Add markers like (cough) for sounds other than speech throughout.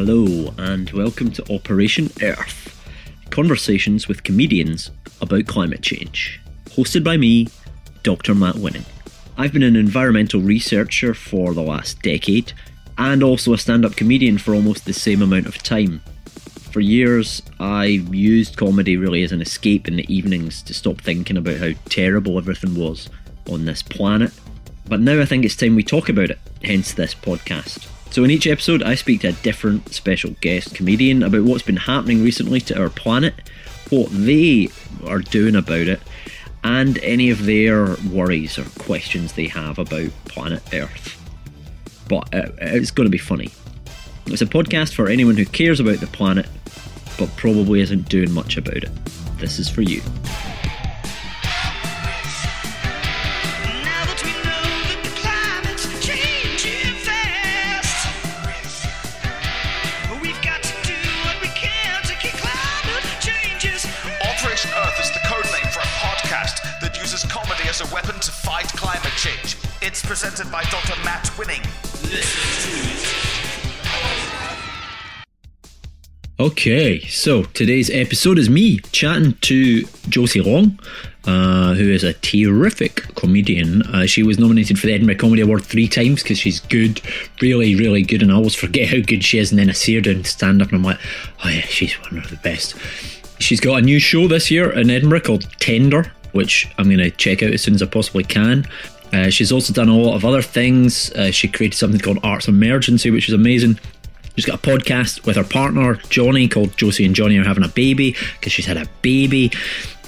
Hello, and welcome to Operation Earth conversations with comedians about climate change. Hosted by me, Dr. Matt Winning. I've been an environmental researcher for the last decade and also a stand up comedian for almost the same amount of time. For years, I used comedy really as an escape in the evenings to stop thinking about how terrible everything was on this planet. But now I think it's time we talk about it, hence this podcast. So, in each episode, I speak to a different special guest comedian about what's been happening recently to our planet, what they are doing about it, and any of their worries or questions they have about planet Earth. But uh, it's going to be funny. It's a podcast for anyone who cares about the planet, but probably isn't doing much about it. This is for you. As a weapon to fight climate change. It's presented by Dr. Matt Winning. Okay, so today's episode is me chatting to Josie Long, uh, who is a terrific comedian. Uh, she was nominated for the Edinburgh Comedy Award three times because she's good, really, really good, and I always forget how good she is. And then I see her doing stand up, and I'm like, oh yeah, she's one of the best. She's got a new show this year in Edinburgh called Tender, which I'm going to check out as soon as I possibly can. Uh, she's also done a lot of other things. Uh, she created something called Arts Emergency, which is amazing. She's got a podcast with her partner, Johnny, called Josie and Johnny Are Having a Baby, because she's had a baby.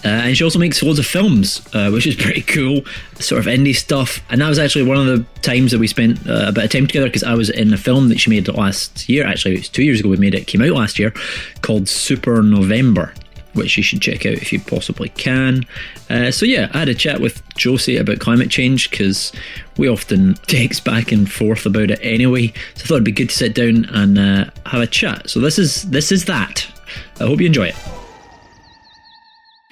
Uh, and she also makes loads of films, uh, which is (laughs) pretty cool, sort of indie stuff. And that was actually one of the times that we spent uh, a bit of time together because I was in a film that she made last year. Actually, it was two years ago we made it. it came out last year called Super November, which you should check out if you possibly can. Uh, so yeah, I had a chat with Josie about climate change because we often (laughs) text back and forth about it anyway. So I thought it'd be good to sit down and uh, have a chat. So this is this is that. I hope you enjoy it.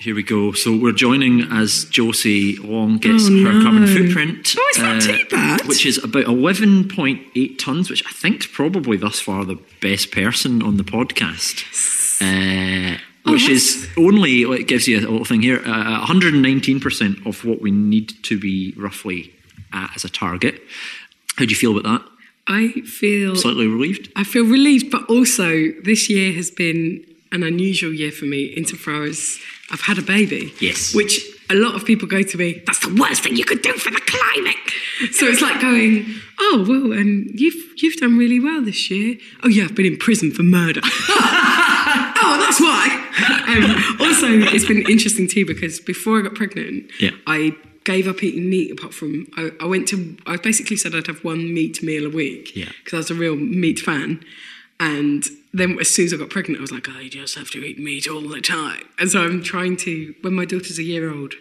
Here we go. So we're joining as Josie Long gets Oh, her no. carbon footprint. uh, Oh, it's not too bad. Which is about 11.8 tonnes, which I think is probably thus far the best person on the podcast. Uh, Oh, which mm-hmm. is only, well, it gives you a little thing here, uh, uh 119% of what we need to be roughly at as a target. How do you feel about that? I feel Slightly relieved? I feel relieved, but also this year has been an unusual year for me insofar as I've had a baby. Yes. Which a lot of people go to me, that's the worst thing you could do for the climate. So it's like going, oh well, and you've you've done really well this year. Oh yeah, I've been in prison for murder. (laughs) oh, that's why. (laughs) Um, also, it's been interesting too because before I got pregnant, Yeah. I gave up eating meat apart from I, I went to I basically said I'd have one meat meal a week Yeah. because I was a real meat fan and then as soon as I got pregnant I was like I just have to eat meat all the time and so I'm trying to when my daughter's a year old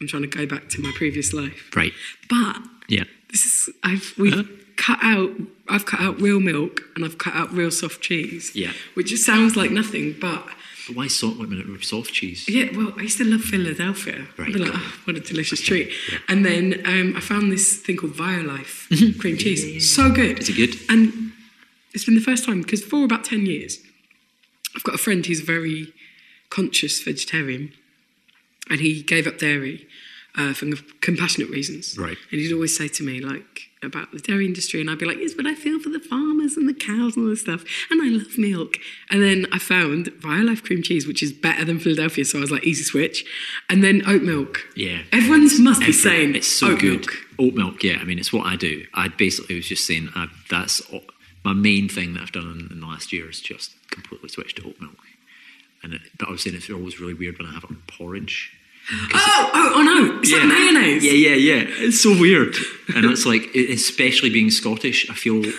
I'm trying to go back to my previous life Right. but Yeah. this is I've we've cut out I've cut out real milk and I've cut out real soft cheese Yeah. which just sounds like nothing But why salt, wait a minute, with soft cheese? yeah, well, I used to love Philadelphia. Right, I'd be like, oh, what a delicious treat. And then um, I found this thing called Violife (laughs) cream cheese. So good. Is it good? And it's been the first time because for about 10 years, I've got a friend who's a very conscious vegetarian and he gave up dairy uh, for compassionate reasons. Right. And he'd always say to me, like, about the dairy industry, and I'd be like, yes, but I feel for the farmers and the cows and all this stuff, and I love milk. And then I found Violife cream cheese, which is better than Philadelphia, so I was like, easy switch. And then oat milk. Yeah. Everyone's must be saying it's so oat good. milk. Oat milk, yeah. I mean, it's what I do. I basically was just saying uh, that's my main thing that I've done in, in the last year is just completely switched to oat milk. And it, but I was saying it's always really weird when I have it on porridge. Oh, oh, oh no! It's like mayonnaise. Yeah, yeah, yeah. It's so weird, and it's like, especially being Scottish, I feel. (laughs) Do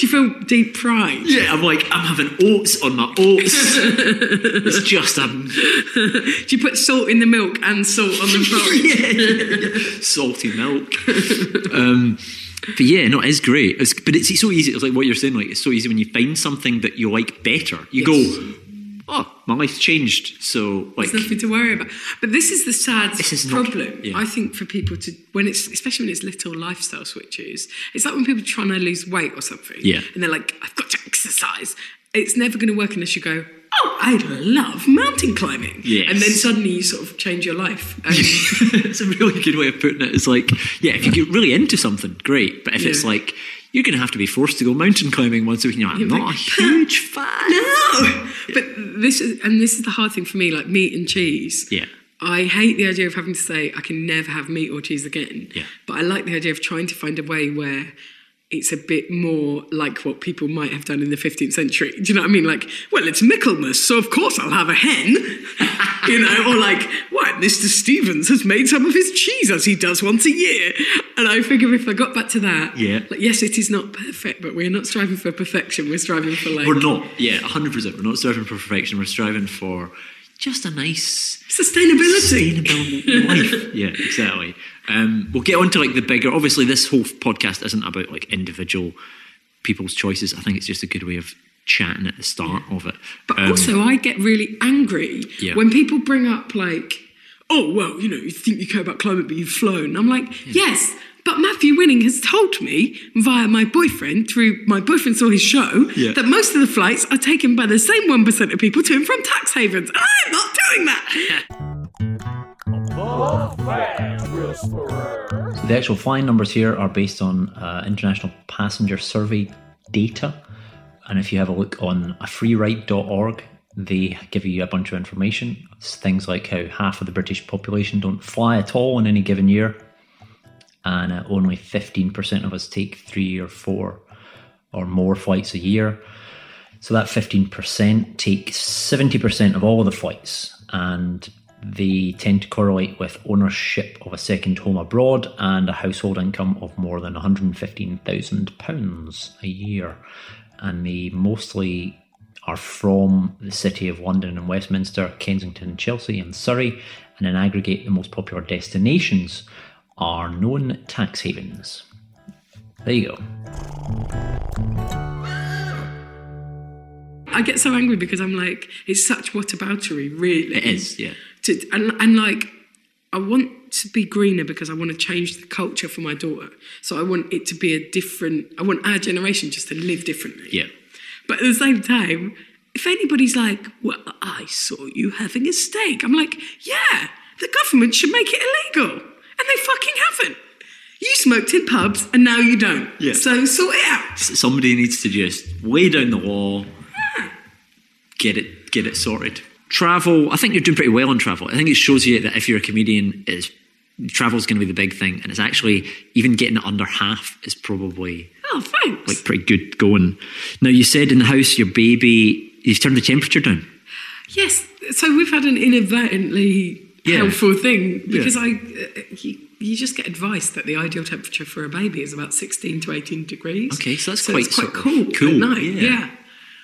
you feel deep pride? Yeah, I'm like, I'm having oats on my oats. (laughs) it's just a Do you put salt in the milk and salt on the (laughs) porridge? salty milk. um, but yeah, no, it is great. It's, but it's, it's so easy. It's like what you're saying. Like it's so easy when you find something that you like better. You Yes. go, oh, my life's changed. So like, There's nothing to worry about. But this is the sad This is not- problem. yeah. I think for people to when it's especially when it's little lifestyle switches. It's like when people are trying to lose weight or something. Yeah. And they're like, I've got to exercise. It's never going to work unless you go. Oh, I love mountain climbing. Yes. And then suddenly you sort of change your life. Um, (laughs) it's a really good way of putting it. It's like, yeah, if you get really into something, great. But if it's like, you're going to have to be forced to go mountain climbing once a week, and you're like, I'm You're not like, a huge fan. no. But this is and this is the hard thing for me, like meat and cheese. Yeah. I hate the idea of having to say I can never have meat or cheese again. Yeah. But I like the idea of trying to find a way where it's a bit more like what people might have done in the 15th century. Do you know what I mean? Like, well, it's Michaelmas, so of course I'll have a hen. (laughs) you know, or like, Mr. Stevens has made some of his cheese as he does once a year. And I figure if I got back to that, Yeah. like, yes, it is not perfect, but we're not striving for perfection. We're striving for like We're not, yeah, 100%. We're not striving for perfection. We're striving for just a nice sustainability. sustainable (laughs) life. Yeah, exactly. Um, we'll get on to like the bigger. Obviously, this whole podcast isn't about like individual people's choices. I think it's just a good way of chatting at the start of it. But Um, also, I get really angry Yeah. when people bring up like, "Oh, well, you know, you think you care about climate, but you've flown." I'm like, "Yes." But Matthew Winning has told me via my boyfriend, through my boyfriend saw his show, Yeah. that most of the flights are taken by the same 1% of people to and from tax havens. I'm not doing that. So the actual flying numbers here are based on uh, international passenger survey data. And if you have a look on afreeride.org, they give you a bunch of information. It's things like how half of the British population don't fly at all in any given year, and uh, only 15% of us take three or four or more flights a year. So that 15% take 70% of all of the flights, and they tend to correlate with ownership of a second home abroad and a household income of more than £115,000 a year. And they mostly are from the city of London and Westminster, Kensington, and Chelsea, and Surrey. And in aggregate, the most popular destinations are known tax havens. There you go. I get so angry because I'm like, it's such whataboutery, really. It is, yeah. To, and, and like, I want to be greener because I want to change the culture for my daughter. So I want it to be a different, I want our generation just to live differently. Yeah. But at the same time, if anybody's like, well, I saw you having a steak, I'm like, yeah, the government should make it illegal. And they fucking haven't. You smoked in pubs and now you don't. Yeah. So sort it out. somebody needs to just lay down the law, get it get it sorted. Travel, I think you're doing pretty well on travel. I think it shows you that if you're a comedian, is travel's going to be the big thing, and it's actually even getting it under half is probably Oh, thanks. like pretty good going. Now you said in the house your baby, you've turned the temperature down. Yes, so we've had an inadvertently Yeah. helpful thing because I, uh, you, you just get advice that the ideal temperature for a baby is about sixteen to eighteen degrees. Okay, so that's so quite quite cool. cool, At night. yeah. Yeah.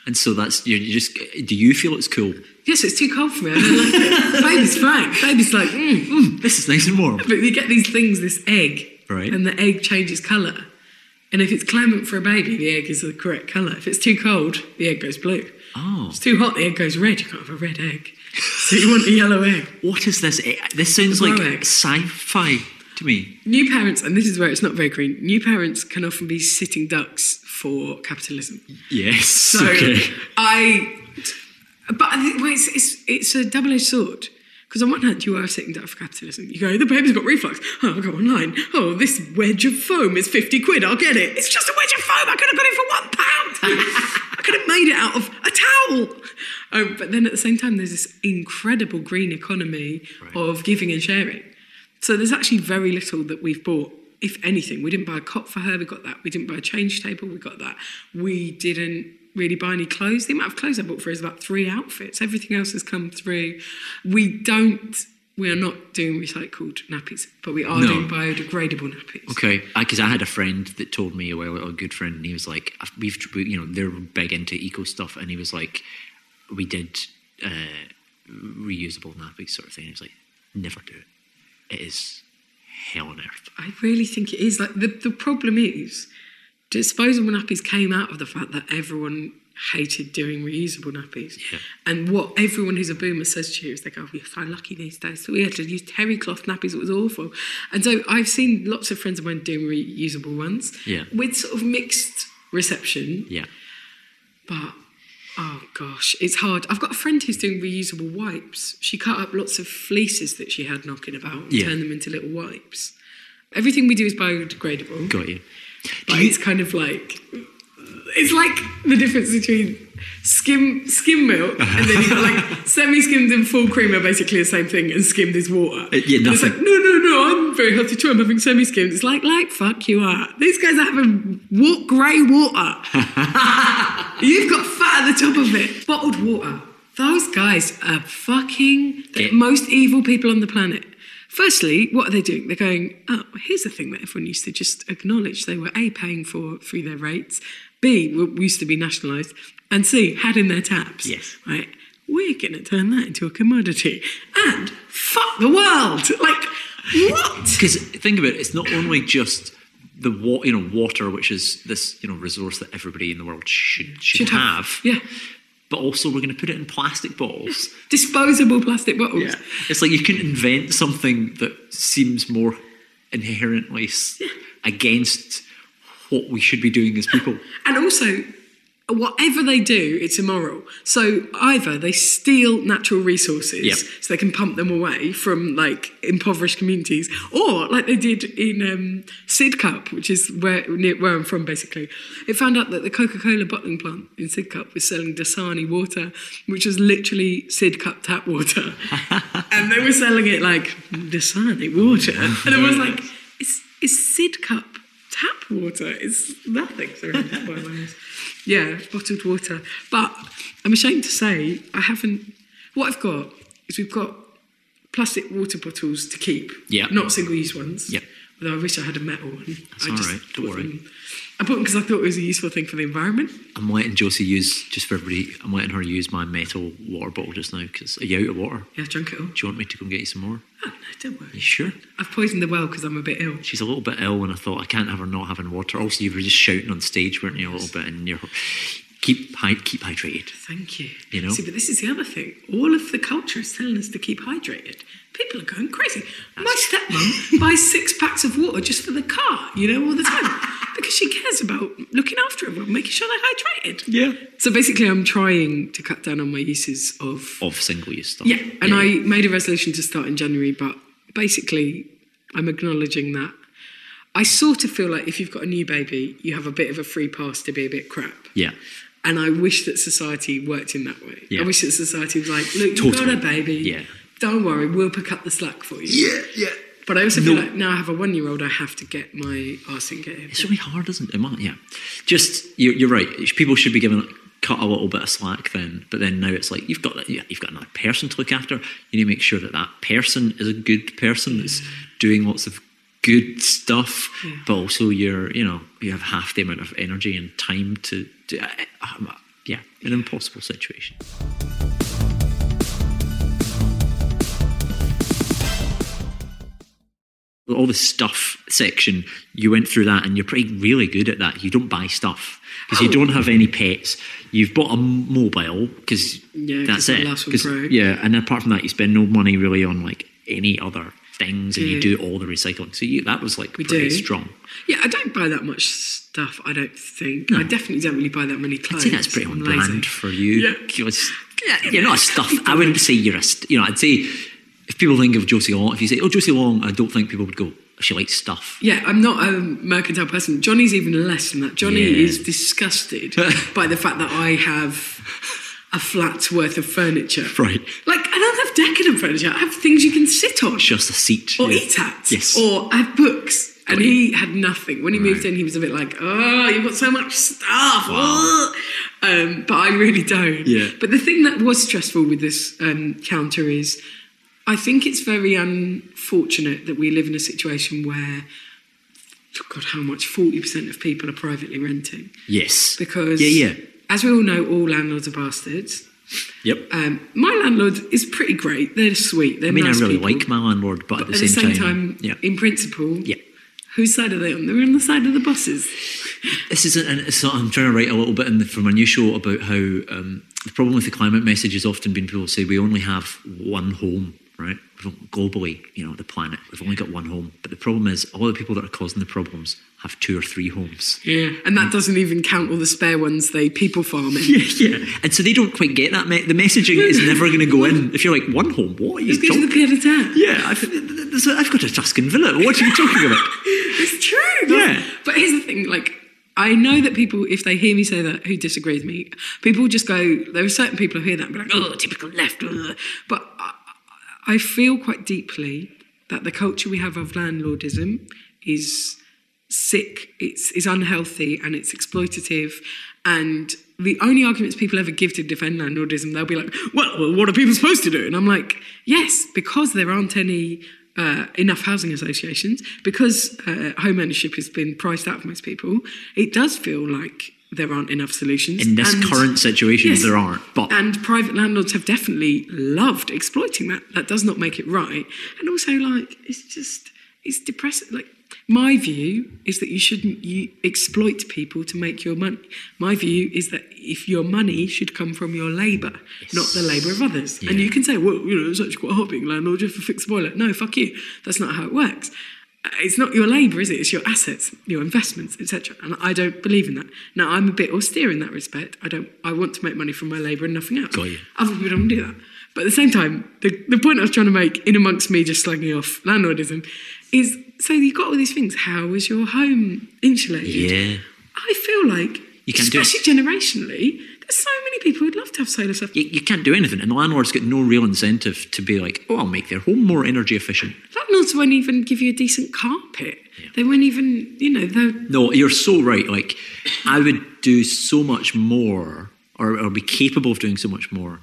And so that's you just. Do you feel it's cool? Yes, it's too cold for me. I don't like it. (laughs) Baby's fine. Baby's like, mm, mm. This is nice and warm. but you get these things, this egg, Right. And the egg changes colour. And if it's climate for a baby, the egg is the correct colour. If it's too cold, the egg goes blue. Oh, If it's too hot, the egg goes red. You can't have a red egg. So you want a yellow egg. what is this? This sounds like egg. sci-fi to me. New parents, and this is where it's not very green, new parents can often be sitting ducks for capitalism. Yes. (laughs) So okay. I, but I think, well, it's, it's, it's a double edged sword. Because on one hand, you are sitting duck for capitalism. You go, the baby's got reflux. Oh, I'll go online. Oh, this wedge of foam is 50 quid. I'll get it. It's just a wedge of foam. I could have got it for one pound. (laughs) I could have made it out of a towel. Um, but then at the same time, there's this incredible green economy of giving and sharing. So there's actually very little that we've bought. If anything, we didn't buy a cot for her. We got that. We didn't buy a change table. We got that. We didn't really buy any clothes. The amount of clothes I bought for her is about three outfits. Everything else has come through. We don't we are not doing recycled nappies, but we are No. doing biodegradable nappies. Okay, because I, had a friend that told me a while, ago, a good friend, and he was like, "We've, we- you know, they're big into eco stuff," and he was like, "We did uh, reusable nappies, sort of thing." He was like, "Never do it. It is hell on earth." I really think it is. Like the, the problem is, disposable nappies came out of the fact that everyone hated doing reusable nappies. Yeah. And what everyone who's a boomer says to you is they go, "Oh, we're so lucky these days. So we had to use terry cloth nappies. It was awful. And so I've seen lots of friends of mine doing reusable ones Yeah. with sort of mixed reception. Yeah, But oh gosh, it's hard. I've got a friend who's doing reusable wipes. She cut up lots of fleeces that she had knocking about and Yeah. turned them into little wipes. Everything we do is biodegradable, got you. but it's kind of like it's like the difference between skim skim milk and then you've got like (laughs) semi-skimmed and full cream are basically the same thing, and skimmed is water. Uh, yeah, And it's nothing. like no, no, no. I'm very healthy too. I'm having semi-skimmed. It's like like fuck you are. These guys are having wa- grey water. (laughs) You've got at the top of it. Bottled water. Those guys are fucking the most evil people on the planet. Firstly, what are they doing? They're going, oh, here's the thing that everyone used to just acknowledge they were A, paying for through their rates, B, used to be nationalised, and C, had in their taps. Yes. Right? We're going to turn that into a commodity. And fuck the world. Like, what? (laughs) Because think about it, it's not only just the wa- you know water, which is this you know resource that everybody in the world should should, Should have. have, Yeah. but also we're going to put it in plastic bottles. (laughs) Disposable plastic bottles. Yeah. It's like you can invent something that seems more inherently s- against what we should be doing as people. And also, whatever they do, it's immoral. So either they steal natural resources Yep. so they can pump them away from like impoverished communities, or like they did in um, Sidcup, which is where near where I'm from, basically. It found out that the Coca-Cola bottling plant in Sidcup was selling Dasani water, which was literally Sidcup tap water, (laughs) and they were selling it like Dasani water, (laughs) and it was like it's it's Sidcup tap water. is nothing. Sorry, I'm just blowing my nose. Yeah, bottled water. But I'm ashamed to say I haven't. What I've got is we've got plastic water bottles to keep. Yeah. Not single-use ones. Yep. Although I wish I had a metal one. That's I all just right, don't worry. them- I bought them because I thought it was a useful thing for the environment. I'm letting Josie use just for everybody. I'm letting her use my metal water bottle just now because are you out of water? Yeah, I drank it all. Do you want me to go and get you some more? Oh, no, don't worry. You sure? I've poisoned the well because I'm a bit ill. She's a little bit ill, and I thought I can't have her not having water. Also, you were just shouting on stage, weren't you, a little bit? And you're keep keep hydrated. Thank you. You know? See, but this is the other thing. All of the culture is telling us to keep hydrated. People are going crazy. My stepmom (laughs) buys six packs of water just for the car, you know, all the time. Because she cares about looking after everyone, making sure they're hydrated. Yeah. So basically, I'm trying to cut down on my uses of. Of single-use stuff. Yeah, and I made a resolution to start in January, but basically, I'm acknowledging that. I sort of feel like if you've got a new baby, you have a bit of a free pass to be a bit crap. Yeah. And I wish that society worked in that way. Yeah. I wish that society was like, look, you've got a baby. Yeah. Don't worry, we'll pick up the slack for you. Yeah, yeah. But I also feel like now I have a one year old, I have to get my arse in gear. It's really hard, isn't it? Yeah. Just you're, you're right. People should be given cut a little bit of slack then, but then now it's like you've got that. Yeah, you've got another person to look after. You need to make sure that that person is a good person that's doing lots of good stuff, but also you're you know you have half the amount of energy and time to. Do um, yeah, an impossible situation. all the stuff section, you went through that and you're pretty really good at that. You don't buy stuff because you don't have any pets. You've bought a mobile because Yeah, that's it. last one 'Cause- broke. yeah, and apart from that, you spend no money really on like any other things, and you mm. do all the recycling. So you, that was like We pretty do. strong. Yeah, I don't buy that much stuff, I don't think. I definitely don't really buy that many I'd clothes. say that's pretty on brand for you. Yeah. You're, yeah, you're not a stuff. (laughs) I wouldn't say you're a. St- you know, I'd say if people think of Josie Long, if you say, "Oh, Josie Long," I don't think people would go, "She likes stuff." Yeah, I'm not a mercantile person. Johnny's even less than that. Johnny Yeah. is disgusted (laughs) by the fact that I have a flat's worth of furniture. Right. Like, I don't have decadent furniture. I have things you can sit on Just a seat. or Yeah. eat at. Yes. Or I have books. And Got he had nothing. When he moved in, he was a bit like, oh, you've got so much stuff. Ugh." Um, but I really don't. Yeah. But the thing that was stressful with this um, counter is I think it's very unfortunate that we live in a situation where, God, how much? 40% of people are privately renting. Yes. Because, Yeah, yeah. As we all know, all landlords are bastards. Yep. Um, my landlord is pretty great. They're sweet. They're I mean, nice I really people. like my landlord, but, But at the same, time, yeah. in principle, Yeah. whose side are they on? They're on the side of the bosses. (laughs) This is, and it's not, I'm trying to write a little bit in the, from a new show about how um, the problem with the climate message has often been people say we only have one home, right? Globally, you know, the planet, we've only got one home. But the problem is, all the people that are causing the problems have two or three homes. Yeah, and that doesn't even count all the spare ones they people farming. (laughs) Yeah, yeah. And so they don't quite get that. Me- the messaging is (laughs) never going to go in. If you're like, one home, what are you go the talking Pied. Yeah, I've, I've got a Tuscan villa. What are you talking about? (laughs) It's true. Yeah. But here's the thing, like. I know that people, if they hear me say that, who disagree with me, people just go. There are certain people who hear that and be like, "Oh, typical left." ugh." But I, I feel quite deeply that the culture we have of landlordism is sick. It's is unhealthy and it's exploitative. And the only arguments people ever give to defend landlordism, they'll be like, "Well, well what are people supposed to do?" And I'm like, "Yes, because there aren't any." Uh, enough housing associations because uh, home ownership has been priced out for most people. It does feel like there aren't enough solutions In this And- current situation, Yes. there aren't. But and private landlords have definitely loved exploiting that. That does not make it right. And also, like, it's just, it's depressing. Like, my view is that you shouldn't you exploit people to make your money. My view is that if your money should come from your labour, not the labour of others. And you can say, well, you know, it's actually quite hard being landlord just for fix the boiler. No, fuck you. That's not how it works. It's not your labour, is it? It's your assets, your investments, etc. And I don't believe in that. Now, I'm a bit austere in that respect. I don't. I want to make money from my labour and nothing else. Got you. Other people don't do that. But at the same time, the, the point I was trying to make, in amongst me just slagging off landlordism, is so you've got all these things. How is your home insulated? yeah, I feel like, You do it. especially generationally, there's so many people who'd love to have solar stuff. you, you can't do anything. And landlords landlord's no real incentive to be like, oh, I'll make their home more energy efficient. Landlords won't even give you a decent carpet. They won't even, you know, they're No, you're so right. Like, I would do so much more, or, or be capable of doing so much more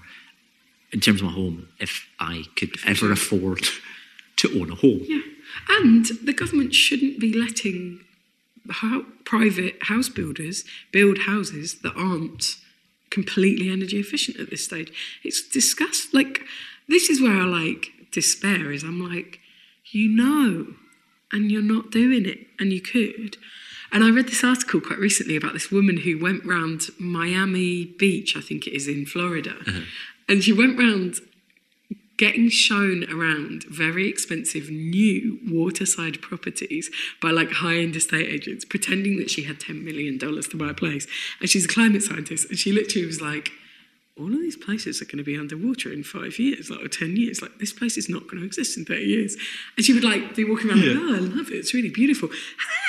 in terms of my home if I could ever afford to own a home. Yeah. And the government shouldn't be letting ho- private house builders build houses that aren't completely energy efficient at this stage. It's disgust. Like, this is where I like despair is I'm like, you know, and you're not doing it, and you could. And I read this article quite recently about this woman who went round Miami Beach, I think it is in Florida, mm-hmm. and she went round getting shown around very expensive new waterside properties by like high-end estate agents pretending that she had 10 million dollars to buy a place. And she's a climate scientist and she literally was like all of these places are going to be underwater in five years, like or ten years. Like this place is not going to exist in thirty years. And she would like be walking around like, oh, I love it. It's really beautiful.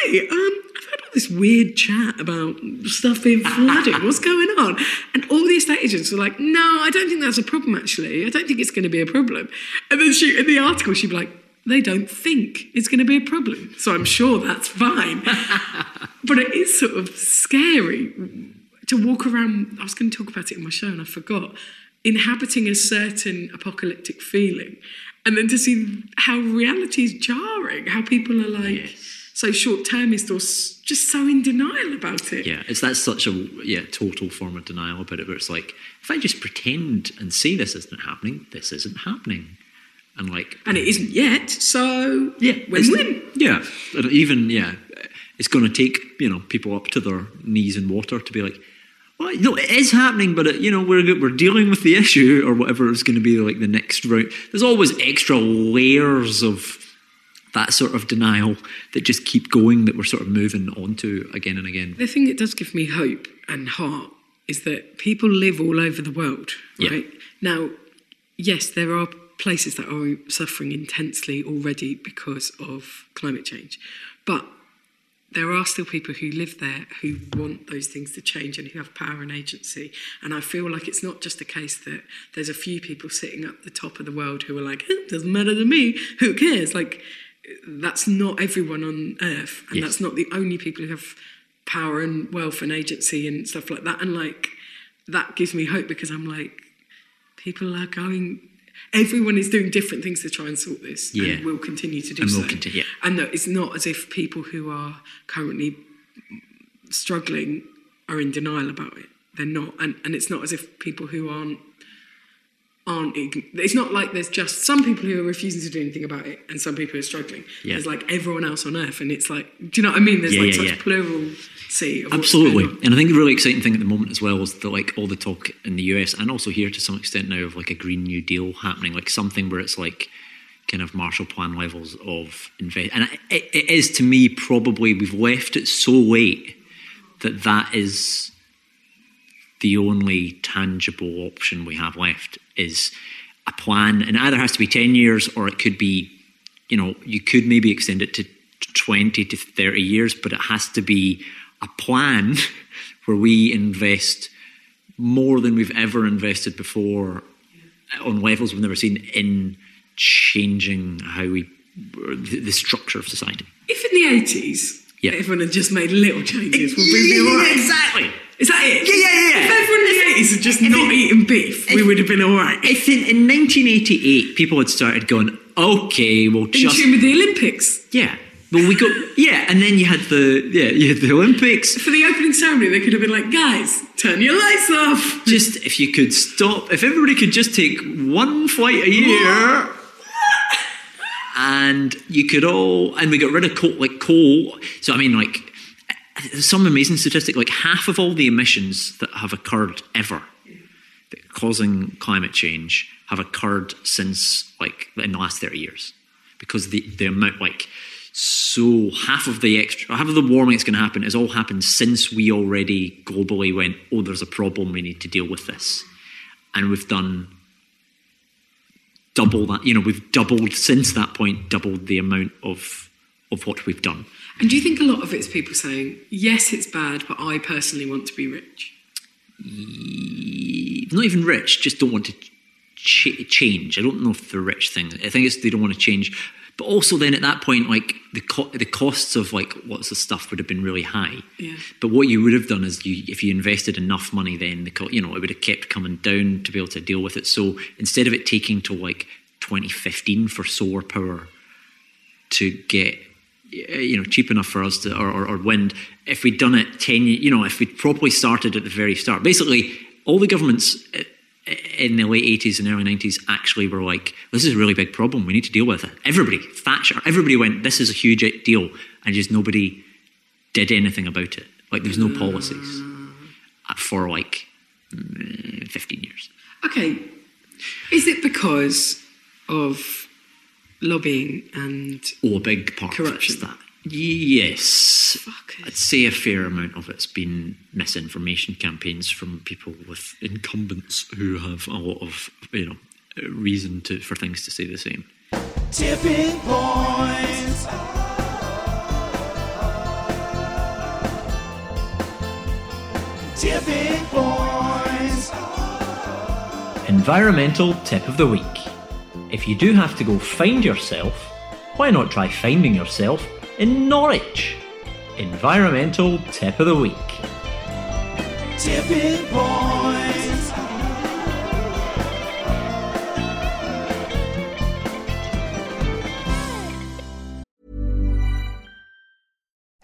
Hey, um, I've had all this weird chat about stuff being flooded. What's going on? And all the estate agents were like, No, I don't think that's a problem. Actually, I don't think it's going to be a problem. And then she, in the article, she'd be like. They don't think it's going to be a problem. So I'm sure that's fine. (laughs) but it is sort of scary to walk around. I was going to talk about it in my show and I forgot. Inhabiting a certain apocalyptic feeling, and then to see how reality is jarring, how people are like so short termist or just so in denial about it. Yeah, it's that's such a yeah total form of denial about it. Where it's like, if I just pretend and say this isn't happening, this isn't happening, and like And it isn't yet, so Yeah, win it's- win. Yeah, and even yeah, it's going to take you know people up to their knees in water to be like, well, you know, it is happening, but it, you know we're we're dealing with the issue or whatever is going to be like the next route. There's always extra layers of that sort of denial that just keep going that we're sort of moving onto again and again. The thing that does give me hope and heart is that people live all over the world, Yeah. right? Now, yes, there are places that are suffering intensely already because of climate change, but there are still people who live there who want those things to change and who have power and agency. And I feel like it's not just a case that there's a few people sitting at the top of the world who are like, it doesn't matter to me, who cares? Like, that's not everyone on earth. And Yes. that's not the only people who have power and wealth and agency and stuff like that. And like, that gives me hope because I'm like, people are going. Everyone is doing different things to try and sort this, Yeah. and will continue to do And so. will continue, yeah. And that it's not as if people who are currently struggling are in denial about it. They're not, and, and it's not as if people who aren't aren't. It's not like there's just some people who are refusing to do anything about it, and some people who are struggling. Yeah. There's like everyone else on earth, and it's like, do you know what I mean? There's Yeah, like yeah, such yeah. plurality of Absolutely, and I think the really exciting thing at the moment as well is that like all the talk in the US and also here to some extent now of like a Green New Deal happening, like something where it's like kind of Marshall Plan levels of invest, and it, it is to me probably we've left it so late that that is the only tangible option we have left is a plan, and it either has to be ten years or it could be, you know, you could maybe extend it to twenty to thirty years, but it has to be a plan (laughs) where we invest more than we've ever invested before on levels we've never seen in changing how we the, structure of society. If in the eighties, Yeah. everyone had just made little changes, would we be (laughs) all right? exactly. Is that it? Yeah, yeah, yeah. If everyone in the eighties had just if not it- eaten beef, we would have been all right. If in, in 1988 people had started going, okay, we'll in tune with the Olympics. yeah, well we got yeah, and then you had the yeah you had the Olympics. For the opening ceremony, they could have been like, guys, turn your lights off. Just if you could stop, if everybody could just take one flight a year. (laughs) And you could all, and we got rid of coal, like coal. So I mean, like, some amazing statistic. Like half of all the emissions that have occurred ever, that causing climate change, have occurred since like in the last thirty years, because the the amount like so half of the extra half of the warming that's going to happen has all happened since we already globally went oh there's a problem we need to deal with this and we've done double that you know we've doubled since that point doubled the amount of of what we've done And do you think a lot of it's people saying, yes, it's bad, but I personally want to be rich? Mm, not even rich, just don't want to ch- change. I don't know if the rich thing. I think it's they don't want to change. But also, then at that point, like the co- the costs of like lots of stuff would have been really high. Yeah. But what you would have done is, you if you invested enough money, then the co- you know it would have kept coming down to be able to deal with it. So instead of it taking till like 2015 for solar power to get you know cheap enough for us to or, or, or wind. If we'd done it 10 you know if we'd properly started at the very start. Basically all the governments uh, in the late 80s and early 90s actually were like this is a really big problem. We need to deal with it. Everybody Thatcher everybody went this is a huge deal and just nobody did anything about it. Like there was no policies uh, for like mm, 15 years. Okay. Is it because of lobbying and or a big part Corruption. of that. Yes. Fuck. I'd say a fair amount of it's been misinformation campaigns from people with incumbents who have a lot of, you know, reason to for things to stay the same. Tipping points. Tipping points. Environmental tip of the week. If you do have to go find yourself, why not try finding yourself in Norwich? Environmental tip of the week. Tipping points.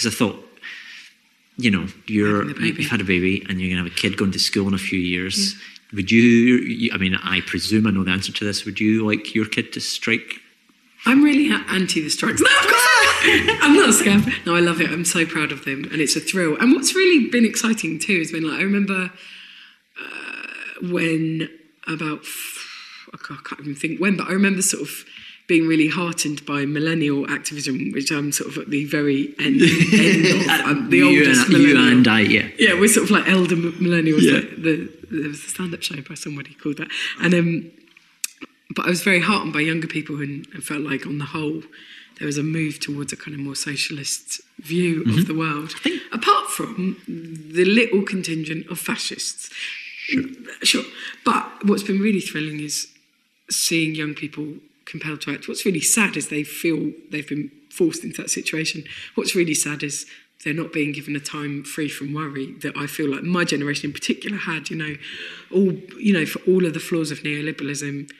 Because I thought you know, you're Having a baby. you've had a baby and you're gonna have a kid going to school in a few years. Would you, you? I mean, I presume I know the answer to this. Would you like your kid to strike? I'm really anti the strikes. No, of course. (laughs) I'm not scared. No, I love it. I'm so proud of them, and it's a thrill. And what's really been exciting too has been like I remember uh, when about I can't even think when, but I remember sort of being really heartened by millennial activism, which I'm sort of at the very end, (laughs) end of. I'm the you oldest and, you and I, yeah. Yeah, we're sort of like elder millennials. Yeah. Like the, there was a stand-up show by somebody called that, and um, but I was very heartened by younger people and, and felt like, on the whole, there was a move towards a kind of more socialist view of the world. Think- Apart from the little contingent of fascists, sure. But what's been really thrilling is seeing young people compelled to act. What's really sad is they feel they've been forced into that situation. What's really sad is they're not being given a time free from worry that I feel like my generation in particular had. You know, all you know for all of the flaws of neoliberalism.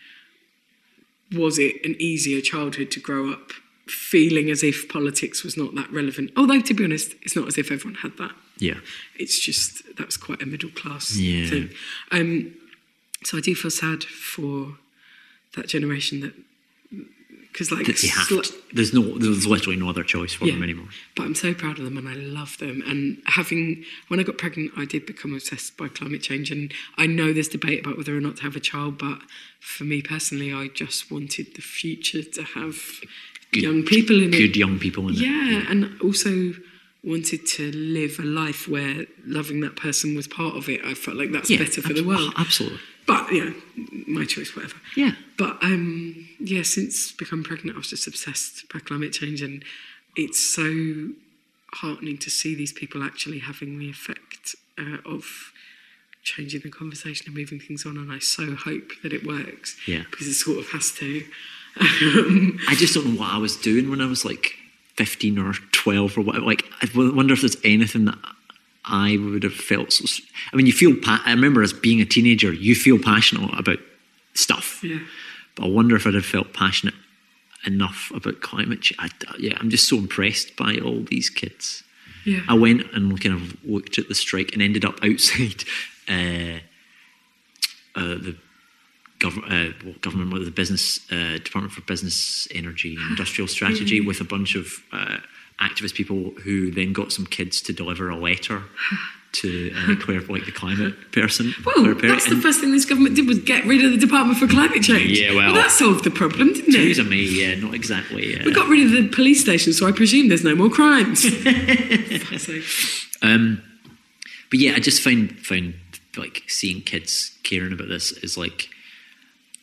Was it an easier childhood to grow up feeling as if politics was not that relevant? Although, to be honest, it's not as if everyone had that. Yeah. It's just that was quite a middle class Yeah. thing. Um, so I do feel sad for that generation that because like you have to- there's no, there's literally no other choice for them anymore. but I'm so proud of them and I love them. And having, when I got pregnant, I did become obsessed by climate change. And I know there's debate about whether or not to have a child, but for me personally, I just wanted the future to have Good- young people in Good it. Good young people in it. Yeah, and also wanted to live a life where loving that person was part of it. I felt like that's Yeah, better for abs- the world. Oh, absolutely. But yeah, my choice, whatever. Yeah. But um, yeah, since becoming pregnant, I was just obsessed by climate change, and it's so heartening to see these people actually having the effect uh, of changing the conversation and moving things on. And I so hope that it works. Yeah. because it sort of has to. Um, (laughs) I just don't know what I was doing when I was like 15 or 12 or whatever. Like, I wonder if there's anything that I would have felt. So, I mean, you feel, pa- I remember as being a teenager, you feel passionate about stuff. yeah. But I wonder if I'd have felt passionate enough about climate change. I, yeah, I'm just so impressed by all these kids. Yeah. I went and kind of looked at the strike and ended up (laughs) outside uh, uh, the gov- uh, well, government, the business uh, Department for Business, Energy, and Industrial Strategy, with a bunch of uh, activist people who then got some kids to deliver a letter (sighs) to uh, Claire, like the climate person. Well, that's the first thing this government did was get rid of the Department for Climate Change. Yeah, well- that solved the problem, didn't it? Theresa May, yeah, not exactly. Uh, We got rid of the police station, so I presume there's no more crimes. (laughs) Um, but yeah, I just find find like seeing kids caring about this is like.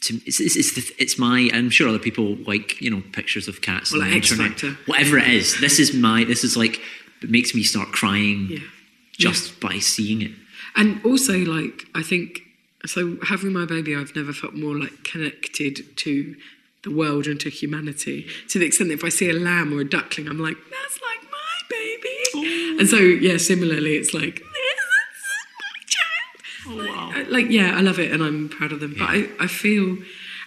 To, it's, it's, it's, the, it's my. I'm sure other people like you know pictures of cats Well, on like internet, Factor. whatever it is. This is my. This is like it makes me start crying Yeah. just by seeing it. And also, like, I think, so having my baby, I've never felt more like connected to the world and to humanity to the extent that if I see a lamb or a duckling, I'm like, that's like my baby. And so, yeah, similarly, it's like, this is my child. Oh wow! Uh, like yeah i love it and i'm proud of them but I, I feel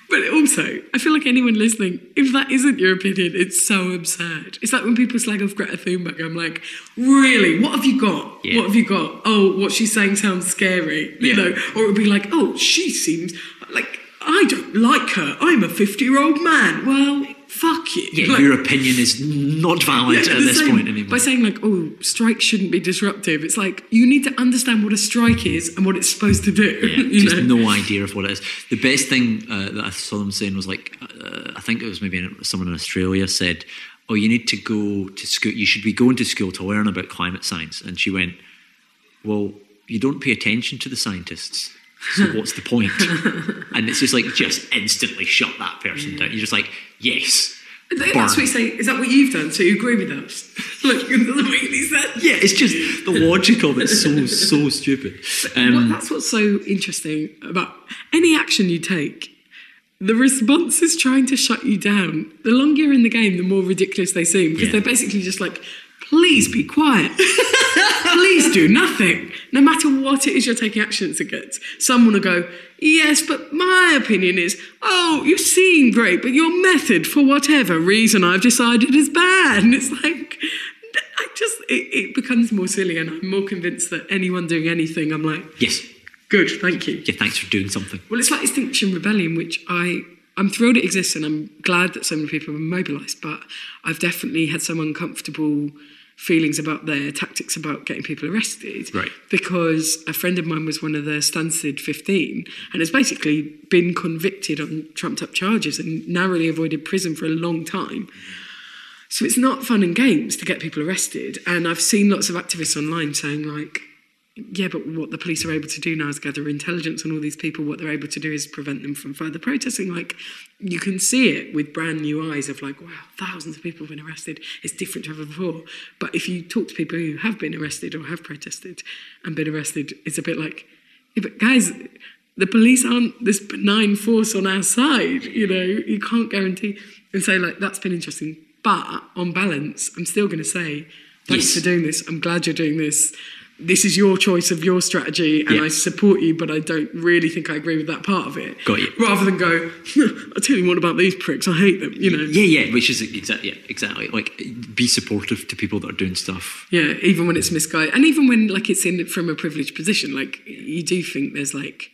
but also i feel like anyone listening if that isn't your opinion it's so absurd. It's like when people slag off Greta Thunberg i'm like really? What have you got? Yeah. what have you got? Oh what she's saying sounds scary you Yeah. know? Or it would be like oh she seems like i don't like her. I'm a 50 year old man. Well fuck you Yeah, Like- your opinion is not valid yeah, at this same- point anymore. By saying like, oh, strikes shouldn't be disruptive. It's like you need to understand what a strike is and what it's supposed to do. Yeah, (laughs) you just know? no idea of what it is. The best thing uh, that I saw them saying was like, uh, I think it was maybe someone in Australia said, "Oh, you need to go to school. You should be going to school to learn about climate science." And she went, "Well, you don't pay attention to the scientists." So what's the point? (laughs) and it's just like just instantly shut that person down. You're just like, yes, That's what you say. Is that what you've done? So you agree with us? (laughs) like, it doesn't make any sense. Yeah, it's just the logic of it's so so stupid. Well, Um, that's what's so interesting about any action you take. The response is trying to shut you down. The longer you're in the game, the more ridiculous they seem because Yeah. they're basically just like, please be quiet. (laughs) please do nothing. No matter what it is you're taking actions against. Someone will go, yes, but my opinion is, oh, you seem great, but your method, for whatever reason I've decided, is bad. And it's like, I just it, it becomes more silly, and I'm more convinced that anyone doing anything, I'm like, Yes. good, thank you. Yeah, thanks for doing something. Well, it's like Extinction Rebellion, which I I'm thrilled it exists, and I'm glad that so many people have mobilised. But I've definitely had some uncomfortable feelings about their tactics about getting people arrested. Right. Because a friend of mine was one of the Stansted 15 and has basically been convicted on trumped up charges and narrowly avoided prison for a long time. So it's not fun and games to get people arrested. And I've seen lots of activists online saying, like, yeah, but what the police are able to do now is gather intelligence on all these people. What they're able to do is prevent them from further protesting. Like, you can see it with brand new eyes of, like, wow, thousands of people have been arrested. It's different to ever before. But if you talk to people who have been arrested or have protested and been arrested, it's a bit like, yeah, but guys, the police aren't this benign force on our side. You know, you can't guarantee. And so, like, that's been interesting. But on balance, I'm still going to say, thanks Yes. for doing this. I'm glad you're doing this. This is your choice of your strategy, and Yeah. I support you, but I don't really think I agree with that part of it. Got you. Rather than go, I'll tell you what about these pricks, I hate them, you know. Yeah, yeah, which is exactly, yeah, exactly. Like, be supportive to people that are doing stuff. Yeah, even when it's misguided, and even when like it's in from a privileged position, like you do think there's like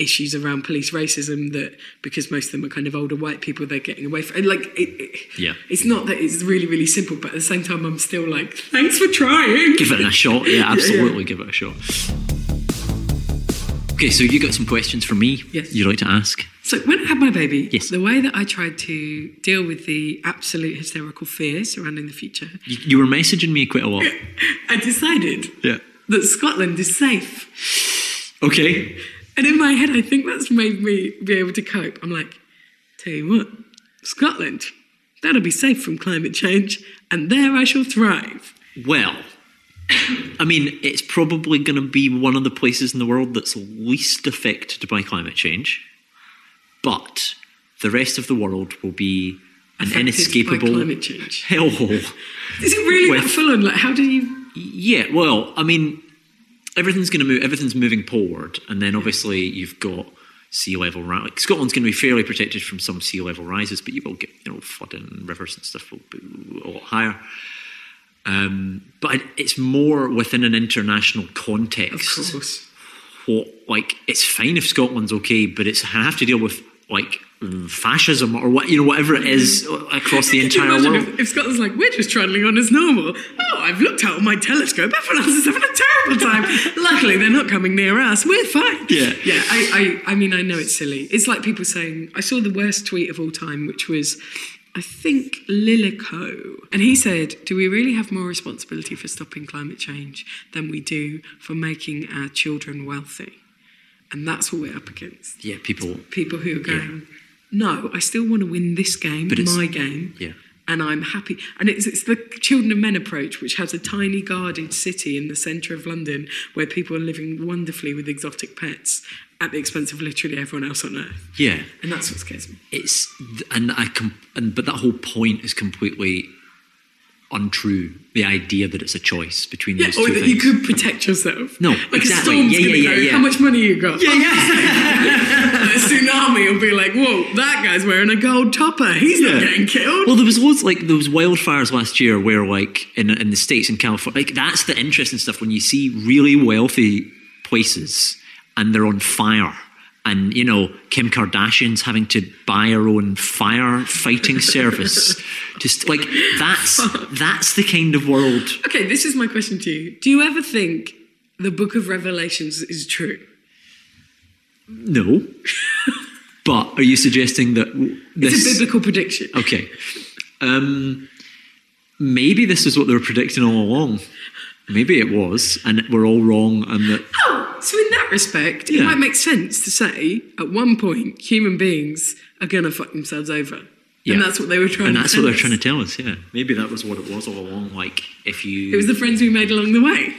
issues around police racism that because most of them are kind of older white people, they're getting away from. and, Like, it, it- Yeah. it's not that it's really really simple, but at the same time, I'm still like, thanks for trying. Give it a shot. (laughs) Yeah, absolutely give it a shot. Okay, so you got some questions for me Yes. you'd like to ask? So when I had my baby, Yes. the way that I tried to deal with the absolute hysterical fear surrounding the future, You, you were messaging me quite a lot. (laughs) I decided Yeah. that Scotland is safe. Okay. And in my head, I think that's made me be able to cope. I'm like, tell you what, Scotland, that'll be safe from climate change, and there I shall thrive. Well, I mean, it's probably going to be one of the places in the world that's least affected by climate change, but the rest of the world will be an inescapable climate change. hellhole. Is it really that With- full on? Like, how do you? Yeah, well, I mean, everything's going to move. Everything's moving forward, and then obviously you've got sea level rise. Like Scotland's going to be fairly protected from some sea level rises, but you will get you know flooding, rivers and stuff will be a lot higher. Um, but it's more within an international Of context. course. What like it's fine if Scotland's okay, but it's I have to deal with like fascism or what you know whatever it is across the entire world. if, if Scotland's like, we're just trundling on as normal. Oh, I've looked out on my telescope. Everyone else is having a terrible time. Luckily, they're not coming near us. We're fine. Yeah. Yeah, I, I, I mean, I know it's silly. It's like people saying, I saw the worst tweet of all time, which was, I think, Lilico. And he said, Do we really have more responsibility for stopping climate change than we do for making our children wealthy? And that's what we're up against. Yeah, people. People who are going, No, I still want to win this game, But my game Yeah. and I'm happy. And it's, it's the Children of Men approach, which has a tiny guarded city in the centre of London where people are living wonderfully with exotic pets at the expense of literally everyone else on earth. Yeah. And that's what scares me. it's and I com- and but that whole point is completely untrue. The idea that it's a choice between Yeah, those or two that things. you could protect yourself. No, like exactly. a storm's Yeah, gonna yeah, go. yeah, yeah. How much money you got? Yeah, yeah. (laughs) a tsunami will be like, whoa, that guy's wearing a gold topper. He's not getting killed. Well, there was loads like was wildfires last year where like in in the states in California, like that's the interesting stuff when you see really wealthy places and they're on fire. And you know Kim Kardashian's having to buy her own firefighting (laughs) service. Just like that's that's the kind of world okay, this is my question to you. Do you ever think the book of Revelations is true? No. (laughs) but are you suggesting that this... It's a biblical prediction. okay. Um, maybe this is what they were predicting all along. Maybe it was, and we're all wrong, and that Oh, so in that respect, it might make sense to say at one point human beings are going to fuck themselves over. Yeah. And that's what they were trying and to that's tell what they're us. trying to tell us. Yeah, maybe that was what it was all along. Like if you, It was the friends we made along the way.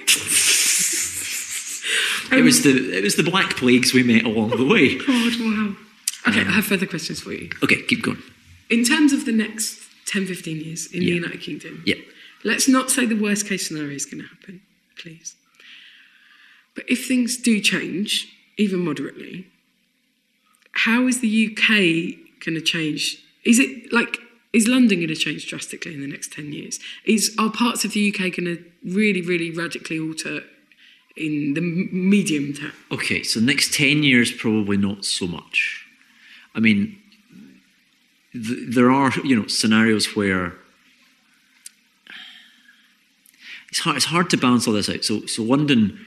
it was the it was the black plagues we met along the way. God, wow. Okay, Um, I have further questions for you. Okay, keep going. In terms of the next 10, 15 years in Yeah. the United Kingdom, Yeah, let's not say the worst case scenario is going to happen, please. But if things do change, even moderately, how is the UK going to change? Is it like is London going to change drastically in the next 10 years? Is Are parts of the UK going to really, really radically alter in the medium term? Okay, so next 10 years, probably not so much. I mean, th- there are, you know, scenarios where it's hard, it's hard to balance all this out. So, so London,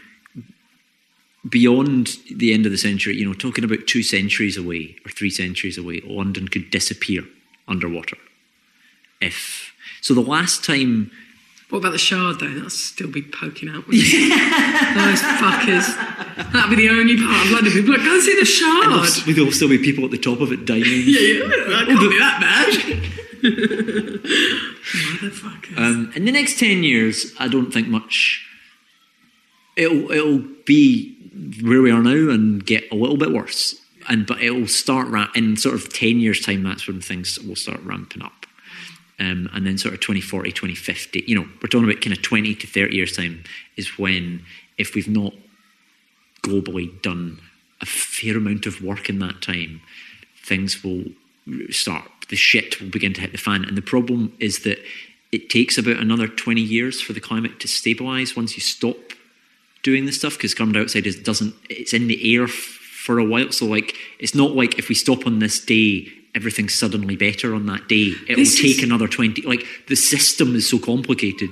beyond the end of the century, you know, talking about two centuries away or three centuries away, London could disappear underwater. If so, the last time What about the Shard, though? That'll still be poking out. (laughs) Those fuckers. That'll be the only part of London. People like, go and see the Shard. there'll still be people at the top of it dining. Yeah, yeah. That can't be that bad. (laughs) Motherfuckers. Um, in the next ten years, I don't think much. It'll it'll be where we are now and get a little bit worse, and but it'll start ra- in sort of ten years' time. That's when things will start ramping up, um, and then sort of 2040, 2050. You know, we're talking about kind of twenty to thirty years' time is when if we've not globally done a fair amount of work in that time, things will start, the shit will begin to hit the fan. And the problem is that it takes about another 20 years for the climate to stabilise once you stop doing this stuff because carbon dioxide is, doesn't, it's in the air f- for a while. So, like, it's not like if we stop on this day, everything's suddenly better on that day. It This will take is- another 20, like, the system is so complicated.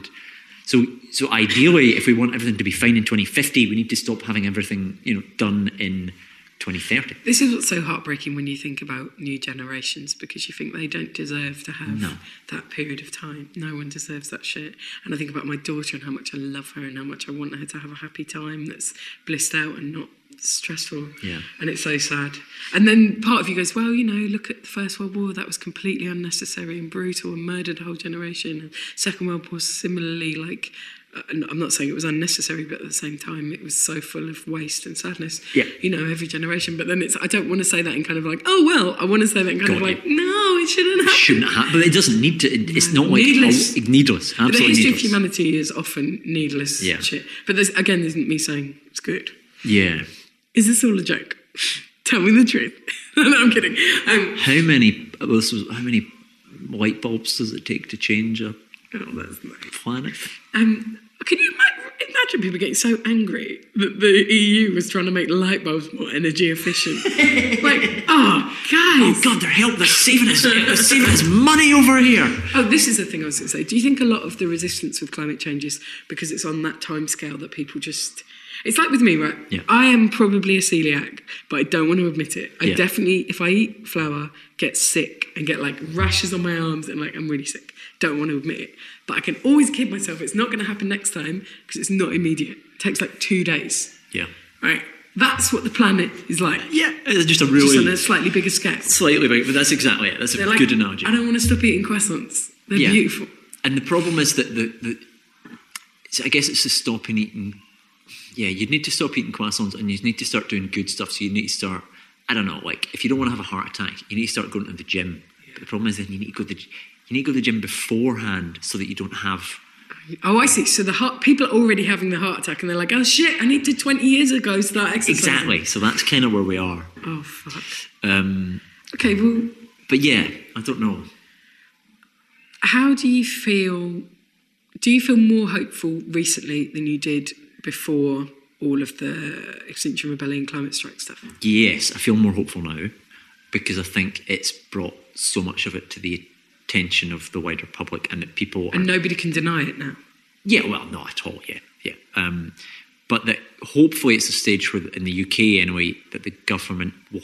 So, so ideally, if we want everything to be fine in 2050, we need to stop having everything, you know, done in 2030. This is what's so heartbreaking when you think about new generations because you think they don't deserve to have No. that period of time. No one deserves that shit. And I think about my daughter and how much I love her and how much I want her to have a happy time that's blissed out and not stressful. Yeah. And it's so sad. And then part of you goes, well, you know, look at the First World War. That was completely unnecessary and brutal and murdered a whole generation. And Second World War, similarly, like, uh, I'm not saying it was unnecessary, but at the same time, it was so full of waste and sadness. Yeah. You know, every generation. But then it's, I don't want to say that in kind of like, oh, well, I want to say that in kind of like, no, it shouldn't happen. Shouldn't happen. but it doesn't need to. It, it's No, not like needless. oh, needless. But the Absolutely history of humanity is often needless Yeah. shit. But this, again, isn't me saying it's good. Yeah. Is this all a joke? (laughs) Tell me the truth. (laughs) no, I'm kidding. Um, How many? Well, this was how many light bulbs does it take to change a oh, planet? Um, can you imagine people getting so angry that the EU was trying to make light bulbs more energy efficient? (laughs) like, oh, guys. Oh God, they're help. They're saving us. They're saving us money over here. Oh, this is the thing I was going to say. Do you think a lot of the resistance with climate change is because it's on that time scale that people just. It's like with me, right? Yeah. I am probably a celiac, but I don't want to admit it. I Yeah. definitely, if I eat flour, get sick and get like rashes on my arms and like I'm really sick. Don't want to admit it. But I can always kid myself it's not going to happen next time because it's not immediate. It takes like two days. Yeah. Right? That's what the planet is like. Yeah. It's just a Just on really a slightly bigger scale. slightly big, but that's exactly it. That's a They're like, good analogy. I don't want to stop eating croissants. They're Yeah. beautiful. And the problem is that the, the I guess it's the stopping eating. Yeah, you'd need to stop eating croissants and you need to start doing good stuff. So you need to start. I don't know, like if you don't want to have a heart attack, you need to start going to the gym. But the problem is that you need to go to the, you need to go to the gym beforehand so that you don't have. Oh, I see. So the heart people are already having the heart attack, and they're like, "Oh shit! I need to twenty years ago start exercising." Exactly. So that's kind of where we are. Oh fuck. Um, Okay. Well, but yeah, I don't know. how do you feel? Do you feel more hopeful recently than you did before all of the Extinction Rebellion climate strike stuff? Yes, I feel more hopeful now because I think it's brought so much of it to the attention of the wider public and that people And nobody can deny it now. Yeah, well, not at all. Yeah, yeah. Um, but that hopefully it's a stage where, in the UK anyway, that the government will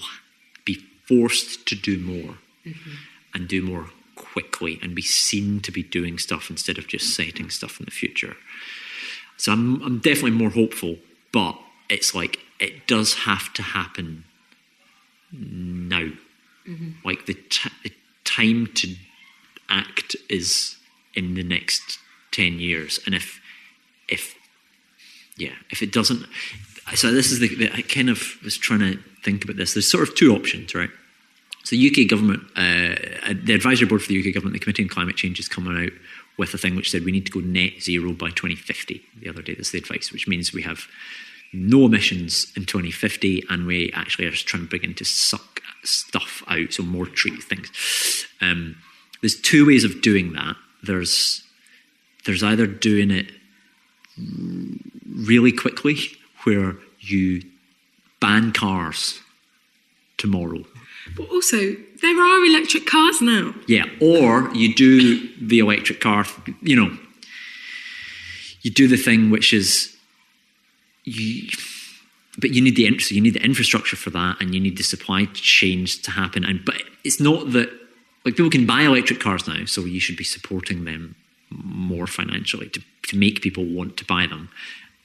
be forced to do more and do more quickly and be seen to be doing stuff instead of just setting stuff in the future. So I'm, I'm definitely more hopeful, but it's like it does have to happen now. Like the, t- the time to act is in the next 10 years. And if if yeah if it doesn't so this is the, the i kind of was trying to think about this. There's sort of two options right? So the uk government uh, the advisory board for the uk government the committee on climate change is coming out with a thing which said we need to go net zero by 2050 the other day that's the advice which means we have no emissions in 2050 and we actually are trying to begin to suck stuff out so more treat things um, there's two ways of doing that. There's there's either doing it really quickly, where you ban cars tomorrow. But also, there are electric cars now. Yeah, or you do the electric car, you know, you do the thing which is you but you need the so you need the infrastructure for that and you need the supply chains to happen and but it's not that like people can buy electric cars now so you should be supporting them more financially to, to make people want to buy them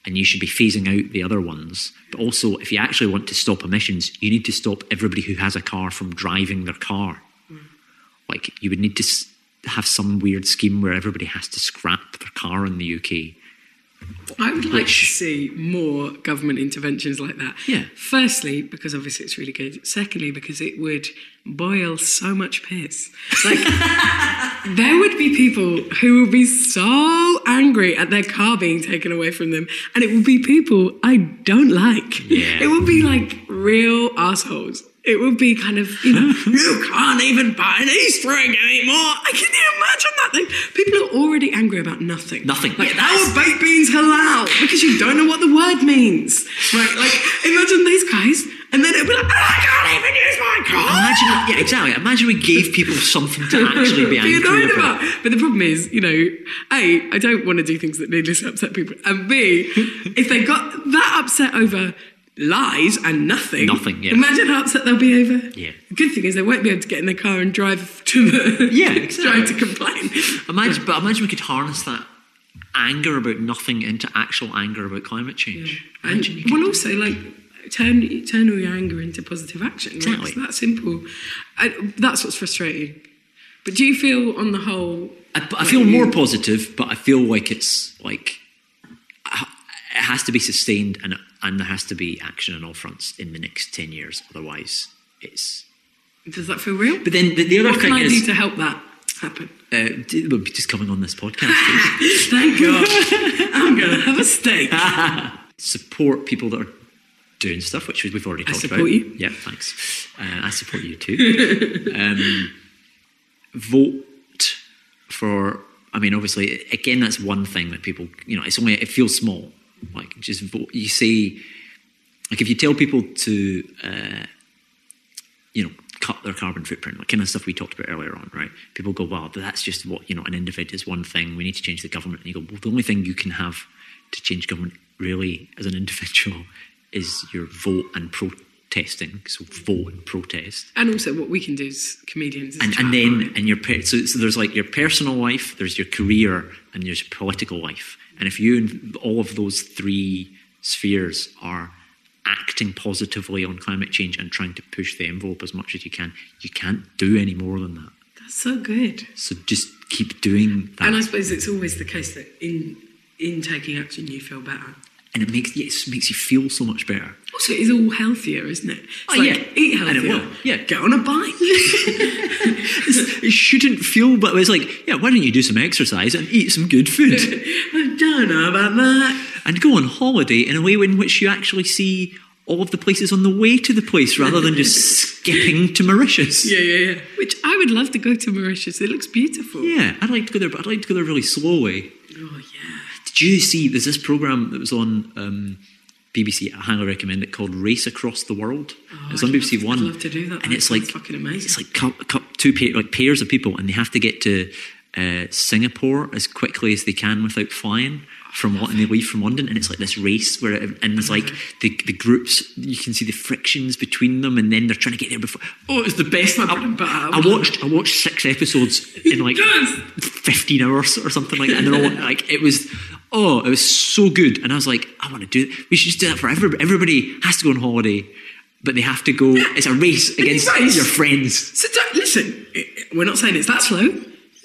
and you should be phasing out the other ones. But also if you actually want to stop emissions you need to stop everybody who has a car from driving their car. Mm. Like you would need to have some weird scheme where everybody has to scrap their car in the UK I would like to see more government interventions like that. Yeah. Firstly, because obviously it's really good. Secondly, because it would boil so much piss. Like, (laughs) there would be people who would be so angry at their car being taken away from them, and it would be people I don't like. Yeah. It would be like real assholes. It would be kind of, you know, (laughs) you can't even buy an Easter egg anymore. I can you imagine that? Like, people are already angry about nothing. Nothing. Like, Yeah, how are baked beans halal? Because you don't know what the word means. Right? Like, imagine these guys, and then it'd be like, ah, I can't even use my car. Imagine, yeah, exactly. Imagine we gave people something to actually be (laughs) angry annoyed about. But the problem is, you know, A, I don't want to do things that needlessly upset people. And B, if they got that upset over lies and nothing, Nothing, yeah. imagine how upset they'll be over. Yeah. The good thing is they won't be able to get in their car and drive to the (laughs) Yeah, (laughs) drive to complain. Imagine, but imagine we could harness that anger about nothing into actual anger about climate change. And Imagine you well, also like turn turn all your anger into positive action. Right? Exactly. It's that simple. I, that's what's frustrating. But do you feel, on the whole, I, I feel you- more positive, but I feel like it's like it has to be sustained and and there has to be action on all fronts in the next ten years. Otherwise, it's. Does that feel real? But then the, the other what thing can I is do to help that happen? uh, well, just coming on this podcast. (laughs) Thank God. (laughs) I'm going to have a steak. (laughs) support people that are doing stuff, which we've already I talked support about. you. Yeah, thanks. Uh, I support you too. um, vote for. I mean, obviously, again, that's one thing that people. You know, it's only it feels small. Like just vote. You say, like if you tell people to, uh, you know, cut their carbon footprint, like kind of stuff we talked about earlier on, right? People go, well, that's just what you know, an individual is one thing. We need to change the government. And you go, well, the only thing you can have to change government really as an individual (laughs) is your vote and protesting. So vote and protest. And also, what we can do as comedians is And, and then and your per- so, so there's like your personal life, there's your career, and there's your political life. And if you and all of those three spheres are acting positively on climate change and trying to push the envelope as much as you can, you can't do any more than that. That's so good. So just keep doing that. And I suppose it's always the case that in in taking action, you feel better. And it makes yes, it makes you feel so much better. Also, it's all healthier, isn't it? It's Oh, like, yeah. eat healthier. And it will, yeah. Get on a bike. (laughs) (laughs) it shouldn't feel, but it's like, yeah, why don't you do some exercise and eat some good food (laughs) I don't know about that. and go on holiday in a way in which you actually see all of the places on the way to the place rather than just skipping to Mauritius. Yeah, yeah, yeah. Which I would love to go to Mauritius. It looks beautiful. Yeah, I'd like to go there, but I'd like to go there really slowly. Oh, yeah. Did you see? There's this program that was on um, BBC. I highly recommend it called Race Across the World. it's on Oh, BBC love- One. I'd love to do that. And it's like fucking amazing. It's like cou- cou- two pair, like pairs of people, and they have to get to uh, Singapore as quickly as they can without flying. From what, and they leave from London, and it's like this race where, it, and it's like the, the groups. You can see the frictions between them, and then they're trying to get there before. Oh, it's the best. my I, bread and. I I watched. I watched six episodes in (laughs) like. 15 hours or something like that. And they're all (laughs) like, it was, oh, it was so good. And I was like, I want to do it. We should just do that for everybody. Everybody has to go on holiday, but they have to go, it's a race against race. your friends. So listen, we're not saying it's that slow.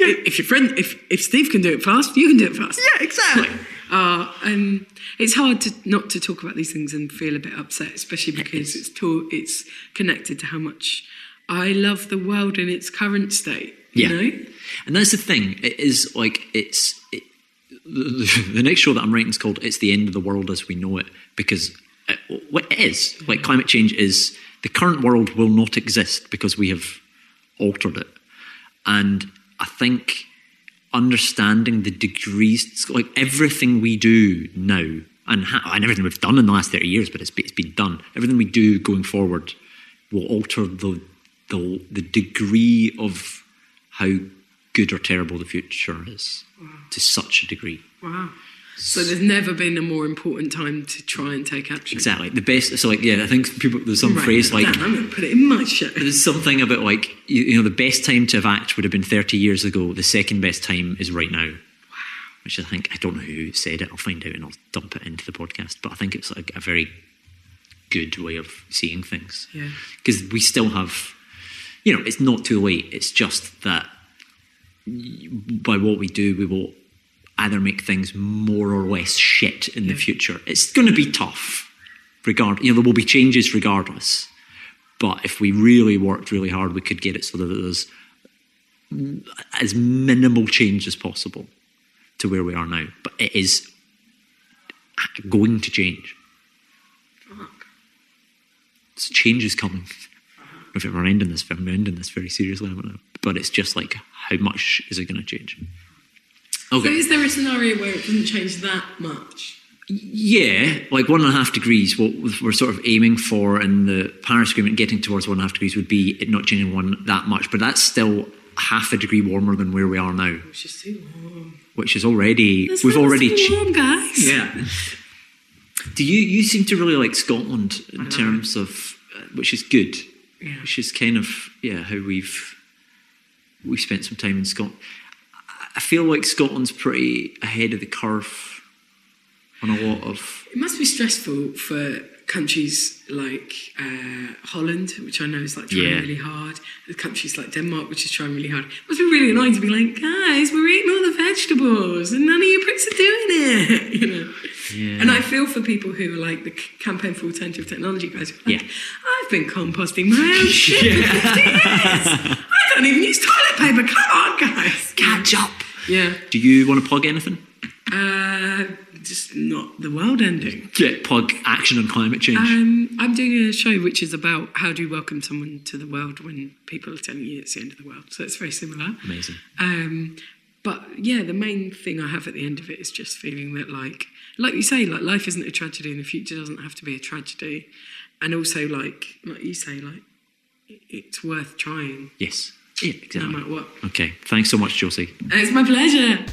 I- If your friend, if if Steve can do it fast, you can do it fast. Yeah, exactly. Uh, and it's hard to not to talk about these things and feel a bit upset, especially because it's to, it's connected to how much I love the world in its current state. Yeah. You know? And that's the thing. It is like, it's, it, the, (laughs) the next show that I'm writing is called It's the End of the World as We Know It because uh, it, well, it is. Like climate change is, the current world will not exist because we have altered it. And I think understanding the degrees, like everything we do now, and, ha- and everything we've done in the last 30 years, but it's, it's been done, everything we do going forward will alter the, the, the degree of how good or terrible the future is to such a degree. Wow. So there's never been a more important time to try and take action. Exactly. The best, so like, yeah, I think people, there's some Right, phrase like, Dan, I'm going to put it in my show. There's something about like you, you know the best time to have act would have been 30 years ago. The second best time is right now. Wow. Which I think I don't know who said it. I'll find out and I'll dump it into the podcast. But I think it's like a very good way of seeing things. Yeah. Because we still have, you know, it's not too late. It's just that by what we do, we will either make things more or less shit in the future. It's going to be tough. Regard, you know, there will be changes regardless. But if we really worked really hard, we could get it so that there's as minimal change as possible to where we are now. But it is going to change. Uh-huh. So change is coming. If we're ending this, I'm ending this very seriously, I don't know. But it's just like, how much is it going to change? So is there a scenario where it doesn't change that much? Yeah, like one and a half degrees. What we're sort of aiming for in the Paris Agreement, getting towards one and a half degrees, would be it not changing one that much. But that's still half a degree warmer than where we are now, It's just too warm. which is already That's we've already. too warm, guys. yeah. Do you you seem to really like Scotland in terms of, uh, which is good, Yeah. which is kind of yeah how we've we spent some time in Scotland. I feel like Scotland's pretty ahead of the curve on a lot of It must be stressful for countries like uh, Holland, which I know is like trying Yeah. really hard. The countries like Denmark, which is trying really hard. It must be really annoying to be like, guys, we're eating all the vegetables, and none of you pricks are doing it. (laughs) You know. Yeah. And I feel for people who are like the campaign for alternative technology guys. Like, Yeah. I've been composting my own (laughs) shit for 50 years. I don't even use toilet paper. Come on, guys. catch up. Yeah. Do you want to plug anything? Uh, just not the world ending. Yeah, plug action on climate change. Um, I'm doing a show which is about how do you welcome someone to the world when people are telling you it's the end of the world. So it's very similar. Amazing. Um, but yeah, the main thing I have at the end of it is just feeling that, like, like you say, like life isn't a tragedy, and the future doesn't have to be a tragedy. And also, like, like you say, like it's worth trying, Yes. Yeah, no exactly. matter what. Okay. Thanks so much, Josie. It's my pleasure.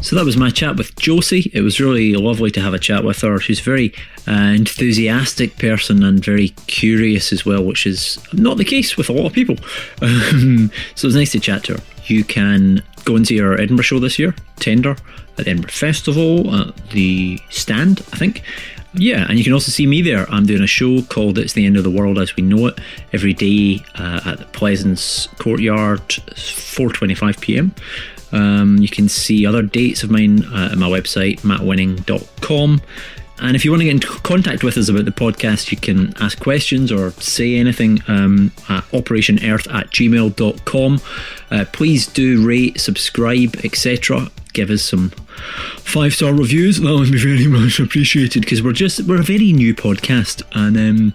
So that was my chat with Josie. It was really lovely to have a chat with her. She's a very uh, enthusiastic person and very curious as well, which is not the case with a lot of people. Um, (laughs) so it was nice to chat to her. You can go and see her Edinburgh show this year, Tender, at Edinburgh Festival, at the Stand, I think. Yeah, and you can also see me there. I'm doing a show called It's the End of the World as We Know It every day uh, at the Pleasance Courtyard, 4:25 p.m. Um, you can see other dates of mine uh, at my website, mattwinning.com. And if you want to get in contact with us about the podcast, you can ask questions or say anything um, at operationearth at gmail.com. Uh, please do rate, subscribe, etc. Give us some five star reviews. That would be very (laughs) much appreciated because we're just we're a very new podcast, and um,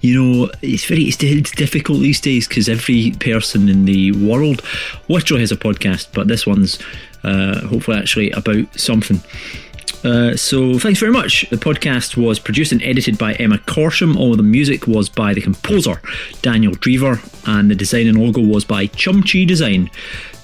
you know it's very it's, it's difficult these days because every person in the world literally has a podcast, but this one's uh, hopefully actually about something. Uh, so thanks very much. The podcast was produced and edited by Emma Corsham. All the music was by the composer Daniel Drever, and the design and logo was by Chumchi Design.